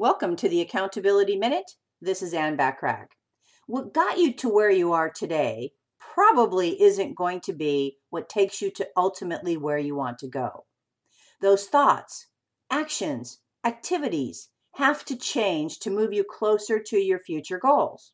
Welcome to the Accountability Minute. This is Anne Bachrach. What got you to where you are today probably isn't going to be what takes you to ultimately where you want to go. Those thoughts, actions, activities have to change to move you closer to your future goals.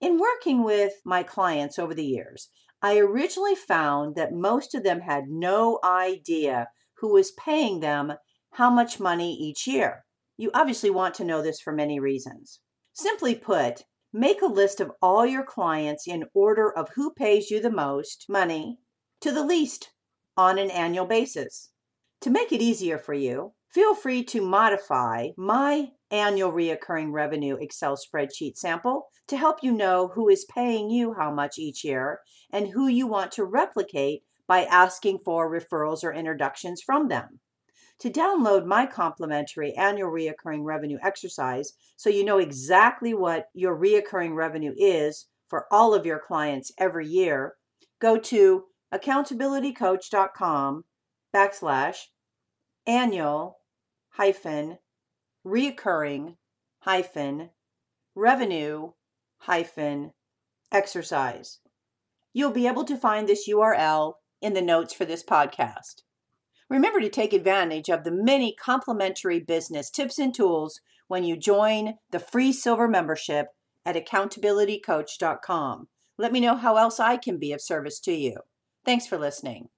In working with my clients over the years, I originally found that most of them had no idea who was paying them how much money each year. You obviously want to know this for many reasons. Simply put, make a list of all your clients in order of who pays you the most money to the least on an annual basis. To make it easier for you, feel free to modify my annual reoccurring revenue Excel spreadsheet sample to help you know who is paying you how much each year and who you want to replicate by asking for referrals or introductions from them to download my complimentary annual reoccurring revenue exercise so you know exactly what your reoccurring revenue is for all of your clients every year, go to accountabilitycoach.com backslash annual hyphen reoccurring hyphen revenue hyphen exercise. You'll be able to find this URL in the notes for this podcast. Remember to take advantage of the many complimentary business tips and tools when you join the free silver membership at accountabilitycoach.com. Let me know how else I can be of service to you. Thanks for listening.